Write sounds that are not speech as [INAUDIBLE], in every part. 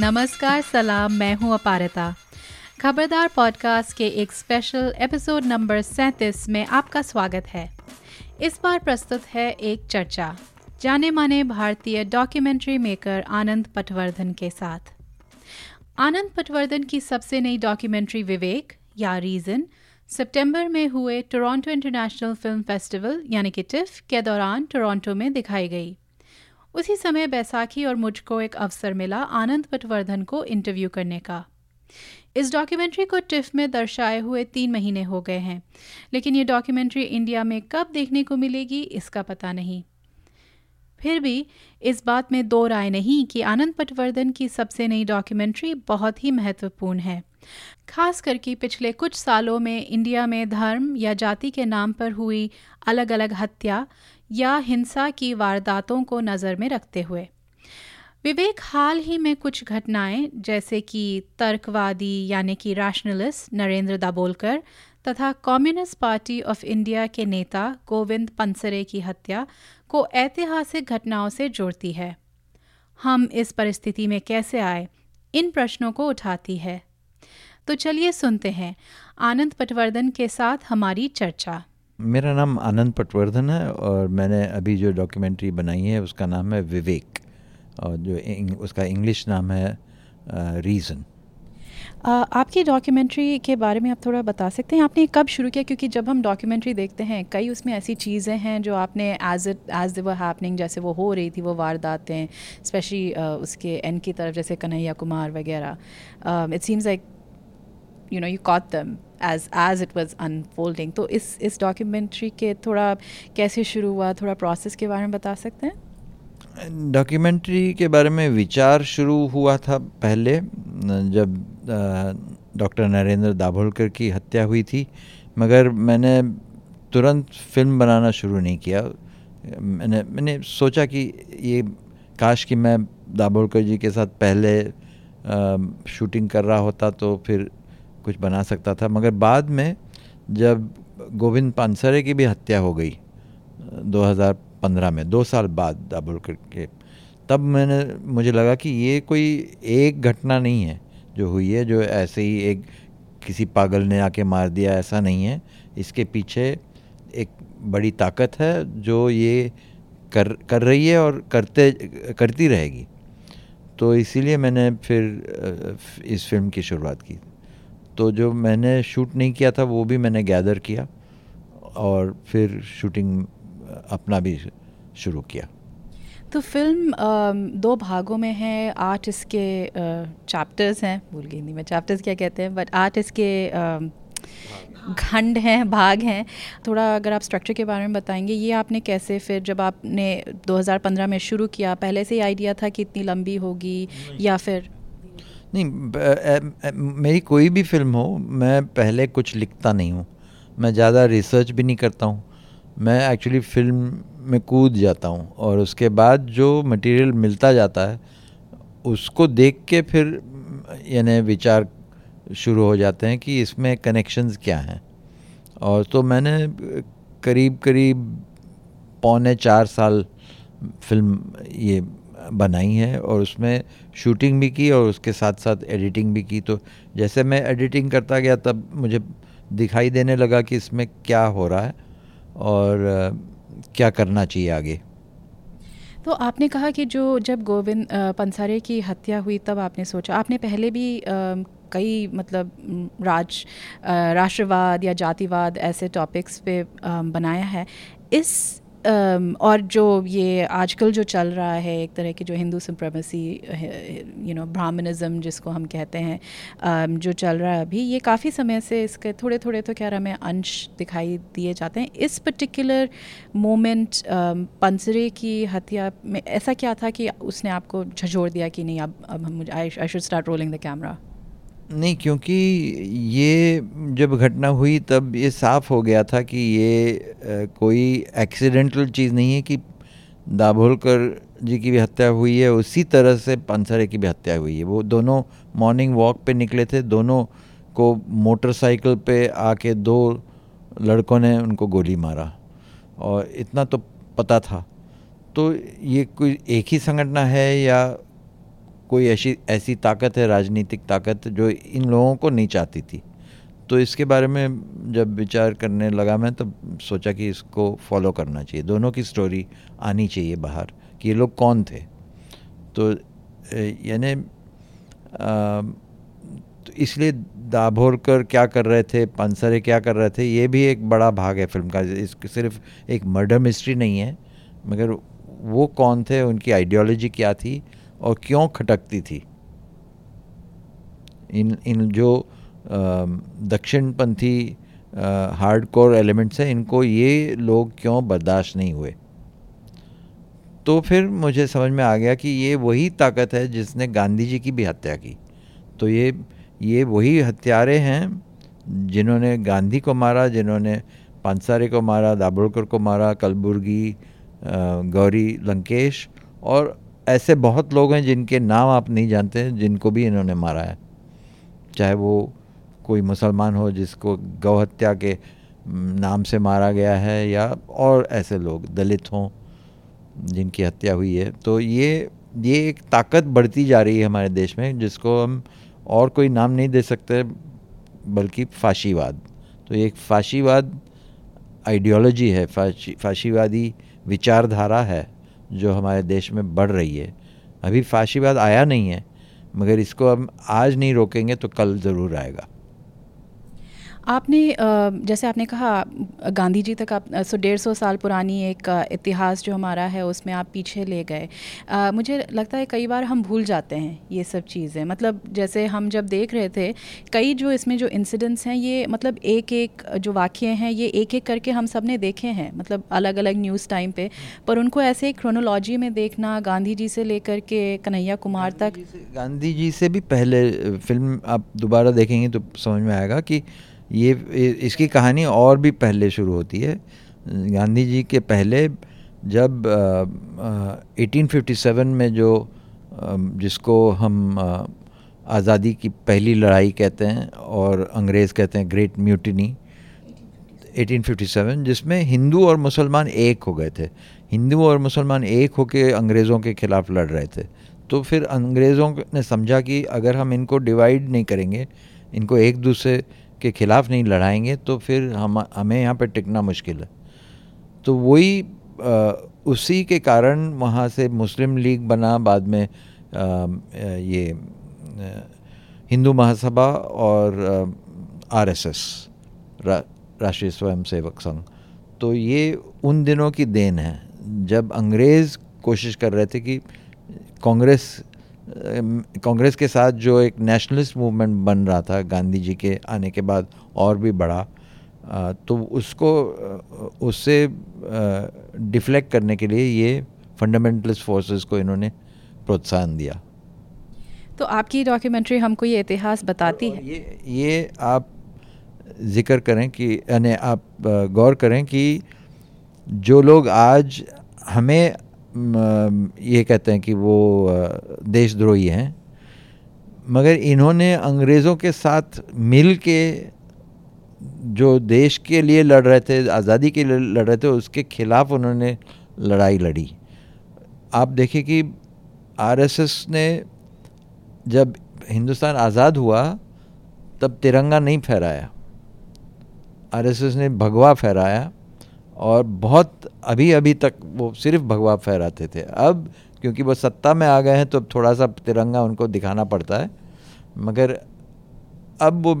नमस्कार, सलाम, मैं हूँ अपारता। खबरदार पॉडकास्ट के एक स्पेशल एपिसोड नंबर सैंतीस में आपका स्वागत है। इस बार प्रस्तुत है एक चर्चा, जाने माने भारतीय डॉक्यूमेंट्री मेकर आनंद पटवर्धन के साथ। आनंद पटवर्धन की सबसे नई डॉक्यूमेंट्री विवेक, या रीजन सितंबर में हुए टोरंटो इंटरनेशनल फ़िल्म फेस्टिवल यानी कि टिफ, के दौरान टोरंटो में दिखाई गई। उसी समय बैसाखी और मुझको एक अवसर मिला आनंद पटवर्धन को इंटरव्यू करने का। इस डॉक्यूमेंट्री को टिफ में दर्शाए हुए तीन महीने हो गए हैं, लेकिन ये डॉक्यूमेंट्री इंडिया में कब देखने को मिलेगी, इसका पता नहीं। फिर भी इस बात में दो राय नहीं कि आनंद पटवर्धन की सबसे नई डॉक्यूमेंट्री बहुत ही महत्वपूर्ण है। खास करके पिछले कुछ सालों में इंडिया में धर्म या जाति के नाम पर हुई अलग अलग हत्या या हिंसा की वारदातों को नज़र में रखते हुए। विवेक हाल ही में कुछ घटनाएँ, जैसे कि तर्कवादी यानी कि रैशनलिस्ट नरेंद्र दाबोलकर तथा कम्युनिस्ट पार्टी ऑफ़ इंडिया के नेता गोविंद पंसरे की हत्या को ऐतिहासिक घटनाओं से जोड़ती है। हम इस परिस्थिति में कैसे आए, इन प्रश्नों को उठाती है। तो चलिए सुनते हैं आनंद पटवर्धन के साथ हमारी चर्चा। मेरा नाम आनंद पटवर्धन है और मैंने अभी जो डॉक्यूमेंट्री बनाई है उसका नाम है विवेक और जो इंग, उसका इंग्लिश नाम है रीज़न आपकी डॉक्यूमेंट्री के बारे में आप थोड़ा बता सकते हैं? आपने कब शुरू किया? क्योंकि जब हम डॉक्यूमेंट्री देखते हैं कई उसमें ऐसी चीज़ें हैं जो आपने as it as the happening जैसे वो हो रही थी वो वारदातें स्पेशली उसके एन की तरफ़ जैसे कन्हैया कुमार वगैरह। It seems like you know you caught them as as it was unfolding तो इस इस डॉक्यूमेंट्री के थोड़ा कैसे शुरू हुआ? थोड़ा प्रोसेस के बारे में बता सकते हैं? डॉक्यूमेंट्री के बारे में विचार शुरू हुआ था पहले जब डॉक्टर नरेंद्र दाभोलकर की हत्या हुई थी। मगर मैंने तुरंत फ़िल्म बनाना शुरू नहीं किया। मैंने मैंने सोचा कि ये काश कि मैं दाभोलकर जी के साथ पहले आ, शूटिंग कर रहा होता तो फिर कुछ बना सकता था। मगर बाद में जब गोविंद पानसरे की भी हत्या हो गई 2015 में, दो साल बाद दाभोलकर के, तब मैंने, मुझे लगा कि ये कोई एक घटना नहीं है जो हुई है, जो ऐसे ही एक किसी पागल ने आके मार दिया, ऐसा नहीं है। इसके पीछे एक बड़ी ताकत है जो ये कर कर रही है और करते, करती रहेगी। तो इसीलिए मैंने फिर इस फ़िल्म की शुरुआत की। तो जो मैंने शूट नहीं किया था वो भी मैंने गैदर किया और फिर शूटिंग अपना भी शुरू किया। तो फ़िल्म दो भागों में है। आठ इसके चैप्टर्स हैं। भूल गई हिंदी में चैप्टर्स क्या कहते हैं बट आठ इसके खंड हैं भाग हैं। थोड़ा अगर आप स्ट्रक्चर के बारे में बताएँगे ये आपने कैसे फिर जब आपने 2015 में शुरू किया पहले से ही आइडिया था कि इतनी लंबी होगी या फिर नहीं मेरी कोई भी फ़िल्म हो, मैं पहले कुछ लिखता नहीं हूँ। मैं ज़्यादा रिसर्च भी नहीं करता हूँ। मैं एक्चुअली फ़िल्म में कूद जाता हूँ और उसके बाद जो मटेरियल मिलता जाता है, उसको देख के फिर, यानी विचार शुरू हो जाते हैं कि इसमें कनेक्शंस क्या हैं। और तो मैंने करीब करीब पौने चार साल फ़िल्म ये बनाई है और उसमें शूटिंग भी की और उसके साथ साथ एडिटिंग भी की। तो जैसे मैं एडिटिंग करता गया तब मुझे दिखाई देने लगा कि इसमें क्या हो रहा है और क्या करना चाहिए आगे। तो आपने कहा कि जो जब गोविंद पंसारे की हत्या हुई तब आपने सोचा। आपने पहले भी आ, कई मतलब राज राष्ट्रवाद या जातिवाद ऐसे टॉपिक्स पे बनाया है। इस और जो ये आजकल जो चल रहा है, एक तरह की जो Hindu supremacy you know brahminism जिसको हम कहते हैं जो चल रहा है अभी, ये काफ़ी समय से इसके थोड़े थोड़े तो क्या हमें अंश दिखाई दिए जाते हैं। इस पर्टिकुलर मोमेंट पंसरे की हत्या में ऐसा क्या था कि उसने आपको झझोड़ दिया कि नहीं, अब अब हम I should start rolling the camera नहीं, क्योंकि ये जब घटना हुई तब ये साफ़ हो गया था कि ये कोई एक्सीडेंटल चीज़ नहीं है कि दाभोलकर जी की भी हत्या हुई है, उसी तरह से पंसरे की भी हत्या हुई है। वो दोनों मॉर्निंग वॉक पे निकले थे, दोनों को मोटरसाइकिल पे आके दो लड़कों ने उनको गोली मारा, और इतना तो पता था। तो ये कोई एक ही संगठना है या कोई ऐसी ऐसी ताकत है, राजनीतिक ताकत जो इन लोगों को नहीं चाहती थी। तो इसके बारे में जब विचार करने लगा मैं, तब सोचा कि इसको फॉलो करना चाहिए। दोनों की स्टोरी आनी चाहिए बाहर, कि ये लोग कौन थे। तो यानी तो इसलिए दाभोलकर क्या कर रहे थे, पानसरे क्या कर रहे थे, ये भी एक बड़ा भाग है फ़िल्म का। इस, सिर्फ़ एक मर्डर मिस्ट्री नहीं है, मगर वो कौन थे, उनकी आइडियोलॉजी क्या थी और क्यों खटकती थी? इन इन जो दक्षिणपंथी हार्ड कोर एलिमेंट्स हैं, इनको ये लोग क्यों बर्दाश्त नहीं हुए? तो फिर मुझे समझ में आ गया कि ये वही ताकत है जिसने गांधी जी की भी हत्या की। तो ये ये वही हत्यारे हैं जिन्होंने गांधी को मारा, जिन्होंने पांसारे को मारा, दाभोलकर को मारा, कलबुर्गी गौरी लंकेश और ऐसे बहुत लोग हैं जिनके नाम आप नहीं जानते हैं जिनको भी इन्होंने मारा है। चाहे वो कोई मुसलमान हो जिसको गौ हत्या के नाम से मारा गया है या और ऐसे लोग, दलित हों, जिनकी हत्या हुई है। तो ये ये एक ताकत बढ़ती जा रही है हमारे देश में, जिसको हम और कोई नाम नहीं दे सकते, बल्कि फाशीवाद। तो ये एक फाशीवाद आइडियोलॉजी है, फाशी, फाशीवादी विचारधारा है। जो हमारे देश में बढ़ रही है। अभी फाशीवाद आया नहीं है, मगर इसको हम आज नहीं रोकेंगे तो कल ज़रूर आएगा। आपने जैसे आपने कहा गांधी जी तक आप, सो डेढ़ सौ साल पुरानी एक इतिहास जो हमारा है, उसमें आप पीछे ले गए। मुझे लगता है कई बार हम भूल जाते हैं ये सब चीज़ें। मतलब जैसे हम जब देख रहे थे, कई जो इसमें जो इंसिडेंट्स हैं, ये मतलब एक एक जो वाक्य हैं, ये एक एक करके हम सबने देखे हैं मतलब अलग अलग न्यूज़ टाइम पे। पर उनको ऐसे क्रोनोलॉजी में देखना गांधी जी से लेकर के कन्हैया कुमार तक गांधी जी से भी पहले फ़िल्म आप दोबारा देखेंगे तो समझ में आएगा कि ये इसकी कहानी और भी पहले शुरू होती है। गांधी जी के पहले जब एटीन फिफ्टी सेवन में जो आ, जिसको हम आज़ादी की पहली लड़ाई कहते हैं और अंग्रेज़ कहते हैं ग्रेट म्यूटिनी 1857 जिसमें हिंदू और मुसलमान एक हो गए थे। हिंदू और मुसलमान एक होके अंग्रेज़ों के ख़िलाफ़ लड़ रहे थे। तो फिर अंग्रेज़ों ने समझा कि अगर हम इनको डिवाइड नहीं करेंगे इनको एक दूसरे के ख़िलाफ़ नहीं लड़ाएँगे तो फिर हम हमें यहाँ पर टिकना मुश्किल है। तो वही उसी के कारण वहाँ से मुस्लिम लीग बना बाद में आ, ये हिंदू महासभा और आरएसएस रा, राष्ट्रीय स्वयंसेवक संघ। तो ये उन दिनों की देन है। जब अंग्रेज़ कोशिश कर रहे थे कि कांग्रेस कांग्रेस के साथ जो एक नेशनलिस्ट मूवमेंट बन रहा था गांधी जी के आने के बाद और भी बढ़ा तो उसको उससे डिफ्लेक्ट करने के लिए ये फंडामेंटलिस्ट फोर्सेस को इन्होंने प्रोत्साहन दिया। तो आपकी डॉक्यूमेंट्री हमको ये इतिहास बताती है? ये ये आप ज़िक्र करें कि यानी आप गौर करें कि जो लोग आज हमें ये कहते हैं कि वो देशद्रोही हैं। मगर इन्होंने अंग्रेज़ों के साथ मिल के जो देश के लिए लड़ रहे थे, आज़ादी के लिए लड़ रहे थे, उसके खिलाफ उन्होंने लड़ाई लड़ी। आप देखिए कि आरएसएस ने जब हिंदुस्तान आज़ाद हुआ, तब तिरंगा नहीं फहराया। आरएसएस ने भगवा फहराया। और बहुत अभी अभी तक वो सिर्फ़ भगवा फहराते थे। अब क्योंकि वो सत्ता में आ गए हैं तो अब थोड़ा सा तिरंगा उनको दिखाना पड़ता है। मगर अब वो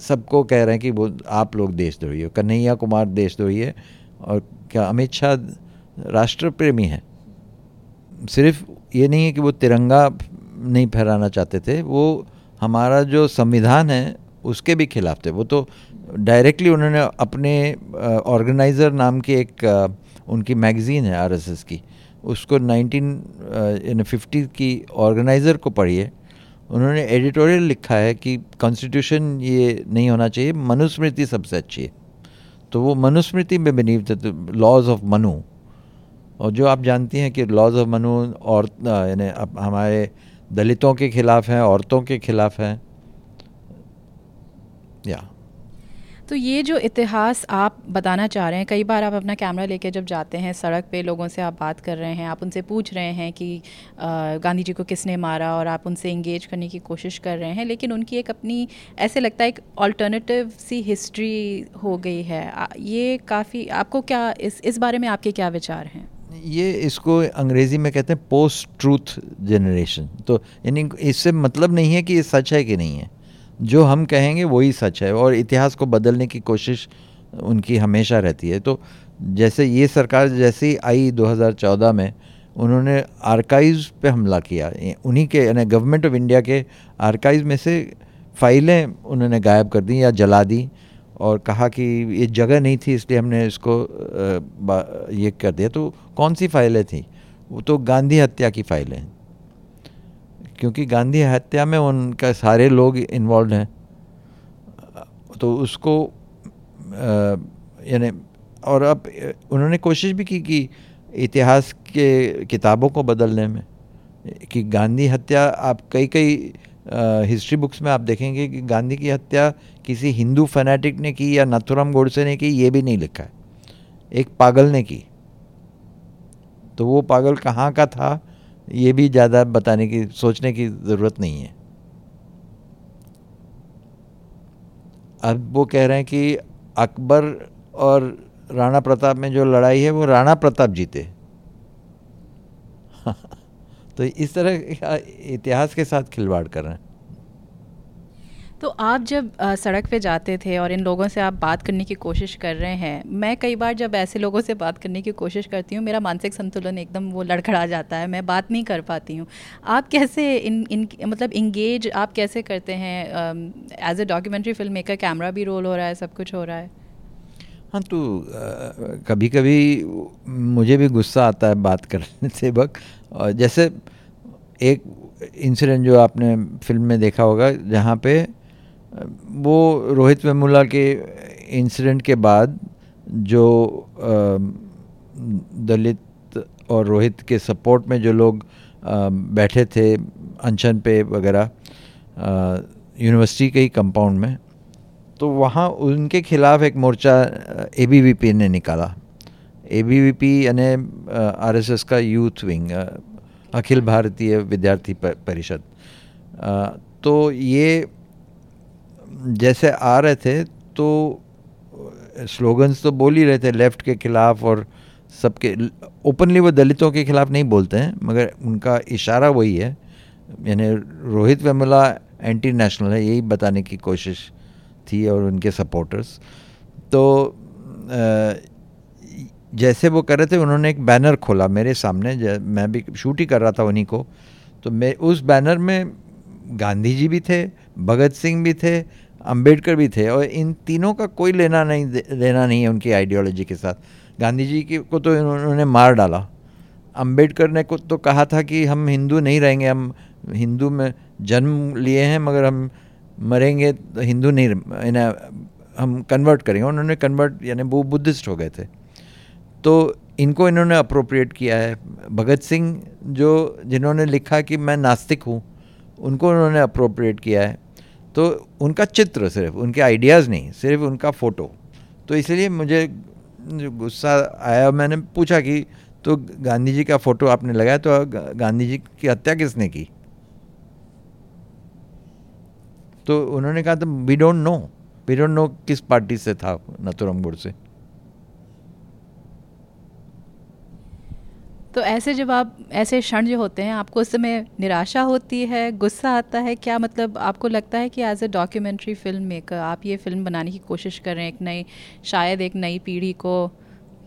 सबको कह रहे हैं कि वो, आप लोग देशद्रोही हो कन्हैया कुमार देशद्रोही है और क्या अमित शाह राष्ट्र प्रेमी है। सिर्फ़ ये नहीं है कि वो तिरंगा नहीं फहराना चाहते थे, वो हमारा जो संविधान है, उसके भी खिलाफ थे। वो तो डायरेक्टली उन्होंने अपने ऑर्गेनाइज़र नाम की एक उनकी मैगज़ीन है आरएसएस की। उसको 1950 की ऑर्गेनाइज़र को पढ़िए। उन्होंने एडिटोरियल लिखा है कि कॉन्स्टिट्यूशन ये नहीं होना चाहिए, मनुस्मृति सबसे अच्छी है। तो वो मनुस्मृति में बिलीव थे लॉज ऑफ़ मनु। और जो आप जानती हैं कि लॉज ऑफ़ मनु और यानी हमारे दलितों के खिलाफ हैं, औरतों के खिलाफ हैं। या। तो ये जो इतिहास आप बताना चाह रहे हैं, कई बार आप अपना कैमरा लेके जब जाते हैं सड़क पे, लोगों से आप बात कर रहे हैं, आप उनसे पूछ रहे हैं कि गांधी जी को किसने मारा और आप उनसे इंगेज करने की कोशिश कर रहे हैं, लेकिन उनकी एक अपनी, ऐसे लगता है एक ऑल्टरनेटिव सी हिस्ट्री हो गई है। ये काफ़ी, आपको क्या, इस इस बारे में आपके क्या विचार हैं? ये इसको अंग्रेज़ी में कहते हैं पोस्ट ट्रूथ जनरेशन तो यानी इससे मतलब नहीं है कि ये सच है कि नहीं है। जो हम कहेंगे वही सच है और इतिहास को बदलने की कोशिश उनकी हमेशा रहती है। तो जैसे ये सरकार जैसे ही आई 2014 में, उन्होंने आर्काइव्स पे हमला किया। उन्हीं के, यानी गवर्नमेंट ऑफ़ इंडिया के आर्काइव में से फाइलें उन्होंने गायब कर दी या जला दी और कहा कि ये जगह नहीं थी, इसलिए हमने इसको ये कर दिया। तो कौन सी फाइलें थी? वो तो गांधी हत्या की फाइलें। क्योंकि गांधी हत्या में उनका सारे लोग इन्वॉल्व हैं। तो उसको यानी, और अब उन्होंने कोशिश भी की कि इतिहास के किताबों को बदलने में, कि गांधी हत्या, आप कई कई हिस्ट्री बुक्स में आप देखेंगे कि गांधी की हत्या किसी हिंदू फैनेटिक ने की या नथुराम गोडसे ने की, ये भी नहीं लिखा है। एक पागल ने की। तो वो पागल कहाँ का था? ये भी ज़्यादा बताने की, सोचने की ज़रूरत नहीं है। अब वो कह रहे हैं कि अकबर और राणा प्रताप में जो लड़ाई है, वो राणा प्रताप जीते। [LAUGHS] तो इस तरह इतिहास के साथ खिलवाड़ कर रहे हैं। तो आप जब सड़क पे जाते थे और इन लोगों से आप बात करने की कोशिश कर रहे हैं, मैं कई बार जब ऐसे लोगों से बात करने की कोशिश करती हूँ, मेरा मानसिक संतुलन एकदम वो लड़खड़ा जाता है, मैं बात नहीं कर पाती हूँ। आप कैसे इन इन मतलब इंगेज आप कैसे करते हैं as a documentary film maker camera भी रोल हो रहा है, सब कुछ हो रहा है? हाँ तो कभी कभी मुझे भी गुस्सा आता है बात करने से वक्त। जैसे एक इंसिडेंट जो आपने फ़िल्म में देखा होगा, जहाँ पे वो रोहित वेमुला के इंसिडेंट के बाद जो दलित और रोहित के सपोर्ट में जो लोग बैठे थे अनशन पे वगैरह यूनिवर्सिटी के ही कंपाउंड में तो वहाँ उनके खिलाफ एक मोर्चा एबीवीपी ने निकाला। एबीवीपी यानी आरएसएस का यूथ विंग अखिल भारतीय विद्यार्थी परिषद। तो ये जैसे आ रहे थे तो स्लोगन्स तो बोल ही रहे थे लेफ़्ट के ख़िलाफ़ और सबके ओपनली वो दलितों के ख़िलाफ़ नहीं बोलते हैं, मगर उनका इशारा वही है, यानी रोहित वेमुला एंटी नेशनल है, यही बताने की कोशिश थी और उनके सपोर्टर्स तो जैसे वो कर रहे थे, उन्होंने एक बैनर खोला मेरे सामने मैं भी शूट ही कर रहा था उन्हीं को। तो मैं, उस बैनर में गांधी जी भी थे, भगत सिंह भी थे अंबेडकर भी थे और इन तीनों का कोई लेना नहीं लेना नहीं है उनकी आइडियोलॉजी के साथ। गांधी जी की, को तो उन्होंने मार डाला। अंबेडकर ने को तो कहा था कि हम हिंदू नहीं रहेंगे, हम हिंदू में जन्म लिए हैं, मगर हम मरेंगे तो हिंदू नहीं हम कन्वर्ट करेंगे। उन्होंने कन्वर्ट यानी वो बुद्धिस्ट हो गए थे। तो इनको इन्होंने अप्रोप्रिएट किया है। भगत सिंह जो, जिन्होंने लिखा कि मैं नास्तिक हूँ, उनको उन्होंने अप्रोप्रिएट किया है। तो उनका चित्र सिर्फ़, उनके आइडियाज़ नहीं, सिर्फ़ उनका फ़ोटो तो इसलिए मुझे गुस्सा आया मैंने पूछा कि तो गांधी जी का फ़ोटो आपने लगाया तो गांधी जी की हत्या किसने की? तो उन्होंने कहा तो we don't know we don't know किस पार्टी से था नथुराम से। तो ऐसे जब आप, ऐसे क्षण जो होते हैं, आपको उस समय निराशा होती है, गुस्सा आता है, क्या मतलब आपको लगता है कि as a documentary film maker आप ये फ़िल्म बनाने की कोशिश कर रहे हैं, एक नई, शायद एक नई पीढ़ी को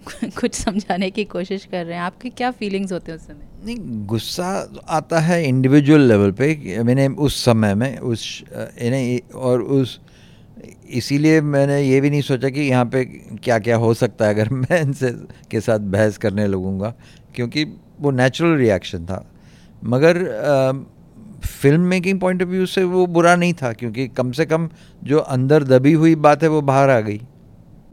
[LAUGHS] कुछ समझाने की कोशिश कर रहे हैं? आपकी क्या फीलिंग्स होते हैं उस समय? नहीं, गुस्सा आता है इंडिविजुअल लेवल पे, मैंने उस समय में, उस और उस, इसीलिए मैंने ये भी नहीं सोचा कि यहाँ पे क्या क्या हो सकता है, अगर मैं इनसे, के साथ बहस करने लगूँगा। क्योंकि वो नेचुरल रिएक्शन था। मगर film making point of view से वो बुरा नहीं था क्योंकि कम से कम जो अंदर दबी हुई बात है वो बाहर आ गई।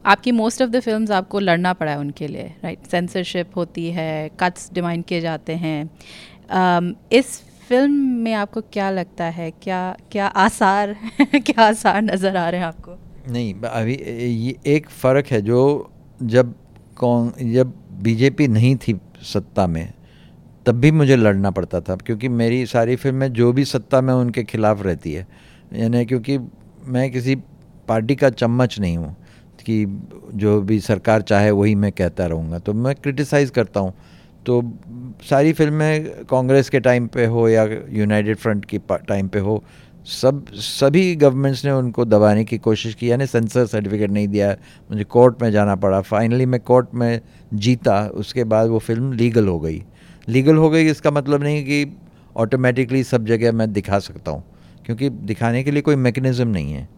आपकी मोस्ट ऑफ़ द फिल्म्स आपको लड़ना पड़ा है उनके लिए राइट सेंसरशिप होती है कट्स डिमांड किए जाते हैं। um, इस फ़िल्म में आपको क्या लगता है? क्या क्या आसार [LAUGHS] क्या आसार नज़र आ रहे हैं आपको? नहीं अभी ये एक फ़र्क है जो जब कौन जब बीजेपी नहीं थी सत्ता में, तब भी मुझे लड़ना पड़ता था, क्योंकि मेरी सारी फ़िल्में जो भी सत्ता में उनके खिलाफ रहती है, यानी क्योंकि मैं किसी पार्टी का चम्मच नहीं हूँ, कि जो भी सरकार चाहे वही मैं कहता रहूँगा। तो मैं क्रिटिसाइज़ करता हूँ। तो सारी फ़िल्में कांग्रेस के टाइम पे हो या यूनाइटेड फ्रंट की टाइम पे हो सब, सभी गवर्नमेंट्स ने उनको दबाने की कोशिश की, यानी सेंसर सर्टिफिकेट नहीं दिया, मुझे कोर्ट में जाना पड़ा। फाइनली मैं कोर्ट में जीता, उसके बाद वो फ़िल्म लीगल हो गई। लीगल हो गई, इसका मतलब नहीं कि ऑटोमेटिकली सब जगह मैं दिखा सकता हूँ, क्योंकि दिखाने के लिए कोई मैकेनिज़्म नहीं है।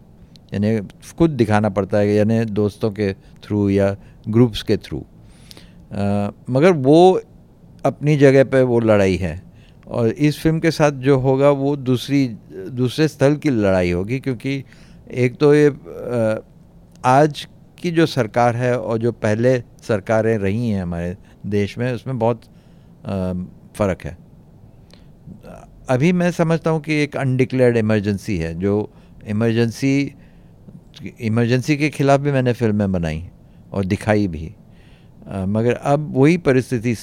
यानी खुद दिखाना पड़ता है, यानी दोस्तों के थ्रू या ग्रुप्स के थ्रू मगर वो अपनी जगह पे वो लड़ाई है, और इस फ़िल्म के साथ जो होगा, वो दूसरी दूसरे स्थल की लड़ाई होगी, क्योंकि एक तो ये आज की जो सरकार है और जो पहले सरकारें रही हैं हमारे देश में, उसमें बहुत फ़र्क है। अभी मैं समझता हूँ कि एक अनडिक्लेयर्ड इमरजेंसी है, जो इमरजेंसी इमरजेंसी के ख़िलाफ़ भी मैंने फ़िल्में बनाई और दिखाई भी। मगर अब वही परिस्थिति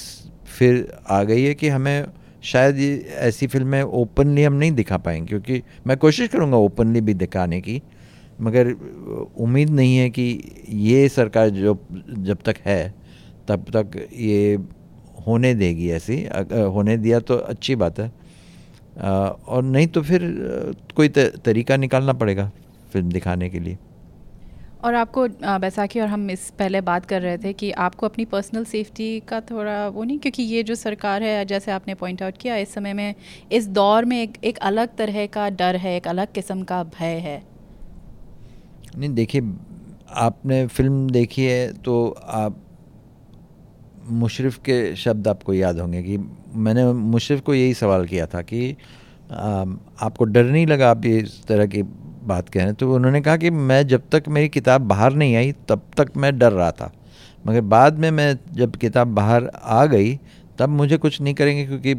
फिर आ गई है कि हमें शायद ऐसी फ़िल्में ओपनली हम नहीं दिखा पाएँगे, क्योंकि मैं कोशिश करूँगा ओपनली भी दिखाने की, मगर उम्मीद नहीं है कि ये सरकार जो, जब तक है, तब तक ये होने देगी ऐसी होने दिया तो अच्छी बात है। और नहीं तो फिर कोई तरीका निकालना पड़ेगा फ़िल्म दिखाने के लिए। और आपको बैसाखी और हम इस, पहले बात कर रहे थे कि आपको अपनी पर्सनल सेफ्टी का थोड़ा वो नहीं, क्योंकि ये जो सरकार है, जैसे आपने पॉइंट आउट किया, इस समय में, इस दौर में एक एक अलग तरह का डर है, एक अलग किस्म का भय है। नहीं, देखिए, आपने फ़िल्म देखी है तो आप मुशरफ के शब्द आपको याद होंगे कि मैंने मुशरफ को यही सवाल किया था कि आपको डर नहीं लगा आप इस तरह की बात कह रहे हैं तो उन्होंने कहा कि मैं जब तक मेरी किताब बाहर नहीं आई तब तक मैं डर रहा था। मगर बाद में मैं जब किताब बाहर आ गई तब मुझे कुछ नहीं करेंगे क्योंकि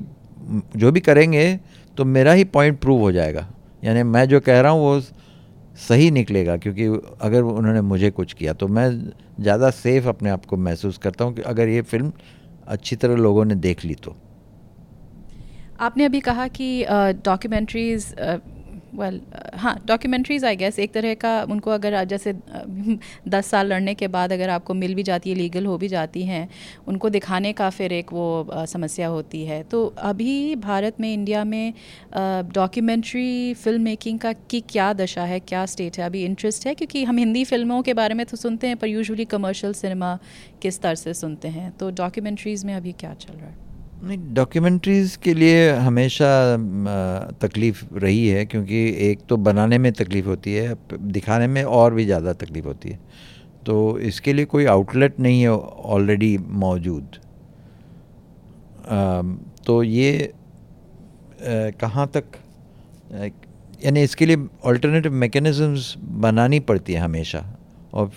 जो भी करेंगे तो मेरा ही पॉइंट प्रूव हो जाएगा। यानी मैं जो कह रहा हूँ वो सही निकलेगा क्योंकि अगर उन्होंने मुझे कुछ किया तो मैं ज़्यादा सेफ़ अपने आप को महसूस करता हूँ कि अगर ये फ़िल्म अच्छी तरह लोगों ने देख ली तो। आपने अभी कहा कि डॉक्यूमेंट्रीज़ uh, वेल well, हाँ डॉक्यूमेंट्रीज़ आई गेस एक तरह का उनको अगर जैसे [LAUGHS] दस साल लड़ने के बाद अगर आपको मिल भी जाती है लीगल हो भी जाती हैं उनको दिखाने का फिर एक वो समस्या होती है। तो अभी भारत में इंडिया में डॉक्यूमेंट्री फ़िल्म मेकिंग का की क्या दशा है क्या स्टेट है? अभी इंटरेस्ट है क्योंकि हम हिंदी फ़िल्मों के बारे में तो सुनते हैं पर यूजुअली कमर्शल सिनेमा किस तरह से सुनते हैं? तो डॉक्यूमेंट्रीज़ में अभी क्या चल रहा है? नहीं डॉक्यूमेंट्रीज़ के लिए हमेशा तकलीफ़ रही है, क्योंकि एक तो बनाने में तकलीफ़ होती है, दिखाने में और भी ज़्यादा तकलीफ़ होती है। तो इसके लिए कोई आउटलेट नहीं है ऑलरेडी मौजूद। तो ये कहाँ तक यानी इसके लिए अल्टरनेटिव मैकेनिज़म्स बनानी पड़ती है हमेशा, और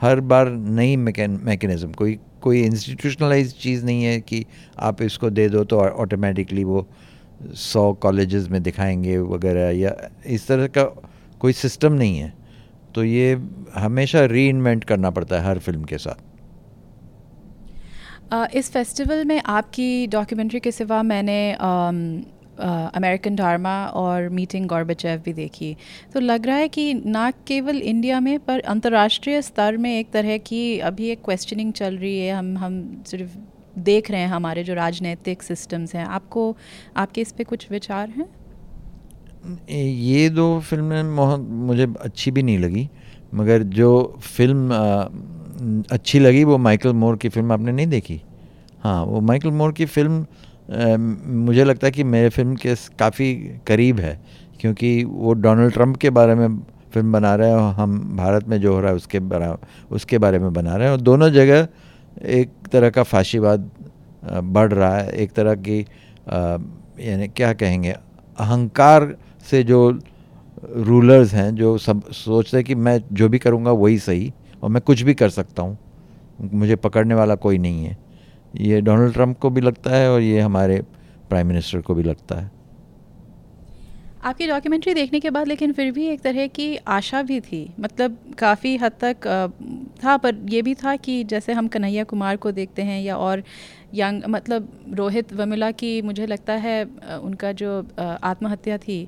हर बार नई मैकेनिज़्म कोई कोई इंस्टीट्यूशनलाइज चीज़ नहीं है कि आप इसको दे दो तो ऑटोमेटिकली वो सौ कॉलेजेस में दिखाएँगे वगैरह या इस तरह का कोई सिस्टम नहीं है। तो ये हमेशा री करना पड़ता है हर फ़िल्म के साथ। इस फेस्टिवल में आपकी डॉक्यूमेंट्री के सिवा मैंने अमेरिकन डार्मा और मीटिंग गॉर्बेचेव भी देखी। तो लग रहा है कि ना केवल इंडिया में, पर अंतर्राष्ट्रीय स्तर में एक तरह की अभी एक क्वेश्चनिंग चल रही है। हम हम सिर्फ़ देख रहे हैं हमारे जो राजनीतिक सिस्टम्स हैं। आपको, आपके इस पर कुछ विचार हैं? ये दो फ़िल्में बहुत, मुझे अच्छी भी नहीं लगी, मगर जो फ़िल्म अच्छी लगी वो माइकल मोर की फ़िल्म आपने नहीं देखी? हाँ वो माइकल मोर की फ़िल्म मुझे लगता है कि मेरे फ़िल्म के काफ़ी करीब है, क्योंकि वो डोनाल्ड ट्रंप के बारे में फ़िल्म बना रहे हैं और हम भारत में जो हो रहा है उसके बारे उसके बारे में बना रहे हैं। और दोनों जगह एक तरह का फाशीवाद बढ़ रहा है। एक तरह की यानी क्या कहेंगे, अहंकार से जो रूलर्स हैं, जो सब सोचते हैं कि मैं जो भी करूँगा वही सही और मैं कुछ भी कर सकता हूँ। मुझे पकड़ने वाला कोई नहीं है। ये डोनाल्ड ट्रंप को भी लगता है और ये हमारे प्राइम मिनिस्टर को भी लगता है। आपकी डॉक्यूमेंट्री देखने के बाद लेकिन फिर भी एक तरह की आशा भी थी। मतलब काफ़ी हद तक था पर यह भी था कि जैसे हम कन्हैया कुमार को देखते हैं या और यंग मतलब रोहित वमिला की मुझे लगता है उनका जो आत्महत्या थी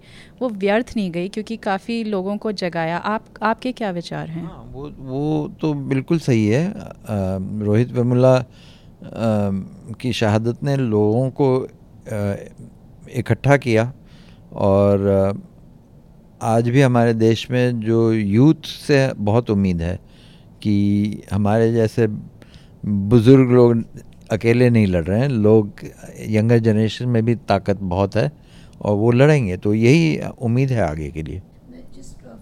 वो व्यर्थ नहीं गई क्योंकि काफ़ी लोगों को जगाया। आप आपके क्या विचार हैं? हाँ, वो वो तो बिल्कुल सही है। आ, रोहित वमिला की शहादत ने लोगों को इकट्ठा किया और आज भी हमारे देश में जो यूथ से बहुत उम्मीद है कि हमारे जैसे बुज़ुर्ग लोग अकेले नहीं लड़ रहे हैं, लोग यंगर जनरेशन में भी ताकत बहुत है और वो लड़ेंगे तो यही उम्मीद है आगे के लिए।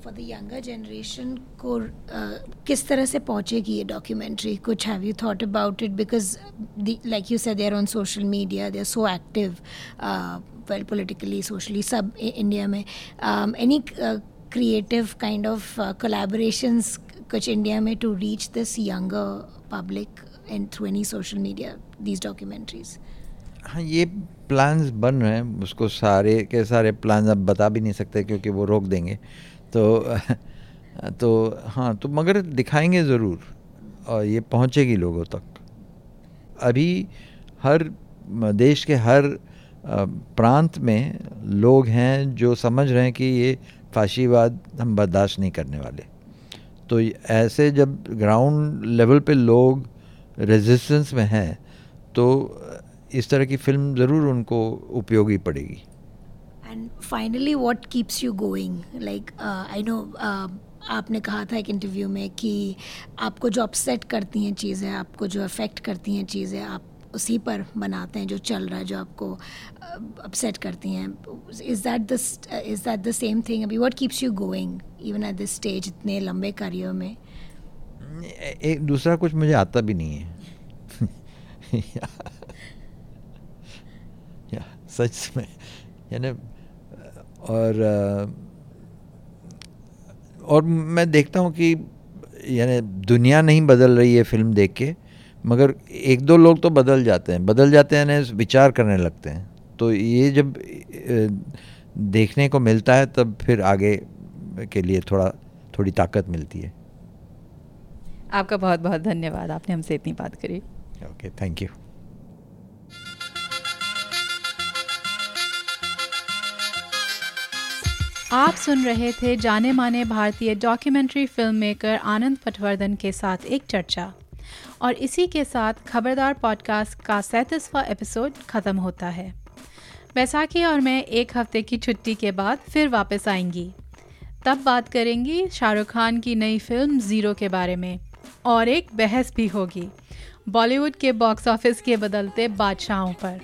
फॉर द यंगर जनरेशन को uh, किस तरह से पहुंचेगी ये डॉक्यूमेंट्री कुछ have you thought about it because like you say there on social media they are so active well politically socially सब इंडिया में. Any creative kind of collaborations कुछ इंडिया में to reach this younger public and through any social media these documentaries हाँ ये plans बन रहे हैं उसको सारे के सारे प्लान्स अब बता भी नहीं सकते क्योंकि वो रोक देंगे। तो [LAUGHS] तो हाँ तो मगर दिखाएँगे ज़रूर, और ये पहुँचेगी लोगों तक। अभी हर, देश के हर प्रांत में लोग हैं जो समझ रहे हैं कि ये फाशीवाद हम बर्दाश्त नहीं करने वाले। तो ऐसे जब ग्राउंड लेवल पे लोग रेजिस्टेंस में हैं तो इस तरह की फ़िल्म ज़रूर उनको उपयोगी पड़ेगी। And finally what keeps you going like I know आपने कहा था एक इंटरव्यू में कि आपको जो अपसेट करती हैं चीज़ें आपको जो अफेक्ट करती हैं चीज़ें आप उसी पर बनाते हैं जो चल रहा है जो आपको अपसेट करती हैं। Is that the is that the same thing अभी what keeps you going even at this stage इतने लंबे करियर में? एक दूसरा कुछ मुझे आता भी नहीं है। [LAUGHS] या, या सच में यानी और और मैं देखता हूँ कि यानी दुनिया नहीं बदल रही है फ़िल्म देख के मगर एक दो लोग तो बदल जाते हैं। बदल जाते हैं विचार करने लगते हैं। तो ये जब देखने को मिलता है तब फिर आगे के लिए थोड़ा थोड़ी ताकत मिलती है। आपका बहुत बहुत धन्यवाद। आपने हमसे इतनी बात करी। Okay thank you. आप सुन रहे थे जाने माने भारतीय documentary film maker Anand Patwardhan के साथ एक चर्चा। और इसी के साथ खबरदार पॉडकास्ट का सैंतीसवा एपिसोड ख़त्म होता है। बैसाखी और मैं एक हफ़्ते की छुट्टी के बाद फिर वापस आएँगी। तब बात करेंगी शाहरुख खान की नई फ़िल्म ज़ीरो के बारे में। और एक बहस भी होगी। बॉलीवुड के बॉक्स ऑफ़िस के बदलते बादशाहों पर।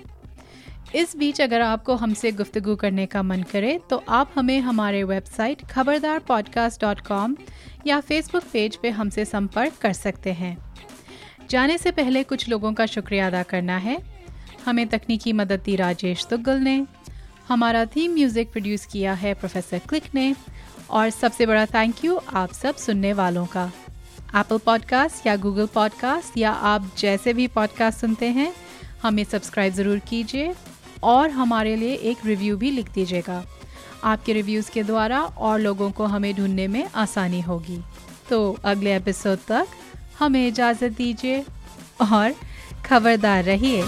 इस बीच अगर आपको हमसे गुफ्तगु करने का मन करे तो आप हमें हमारे website Khabardar podcast dot com या फेसबुक पेज पे हमसे संपर्क कर सकते हैं। जाने से पहले कुछ लोगों का शुक्रिया अदा करना है। हमें तकनीकी मदद दी राजेश तुगल ने। हमारा थीम म्यूज़िक प्रोड्यूस किया है प्रोफेसर क्लिक ने। और सबसे बड़ा थैंक यू आप सब सुनने वालों का। एप्पल पॉडकास्ट या गूगल पॉडकास्ट या आप जैसे भी पॉडकास्ट सुनते हैं, हमें सब्सक्राइब ज़रूर कीजिए। और हमारे लिए एक रिव्यू भी लिख दीजिएगा। आपके रिव्यूज़ के द्वारा और लोगों को हमें ढूँढने में आसानी होगी। तो अगले एपिसोड तक हमें इजाज़त दीजिए और खबरदार रहिए।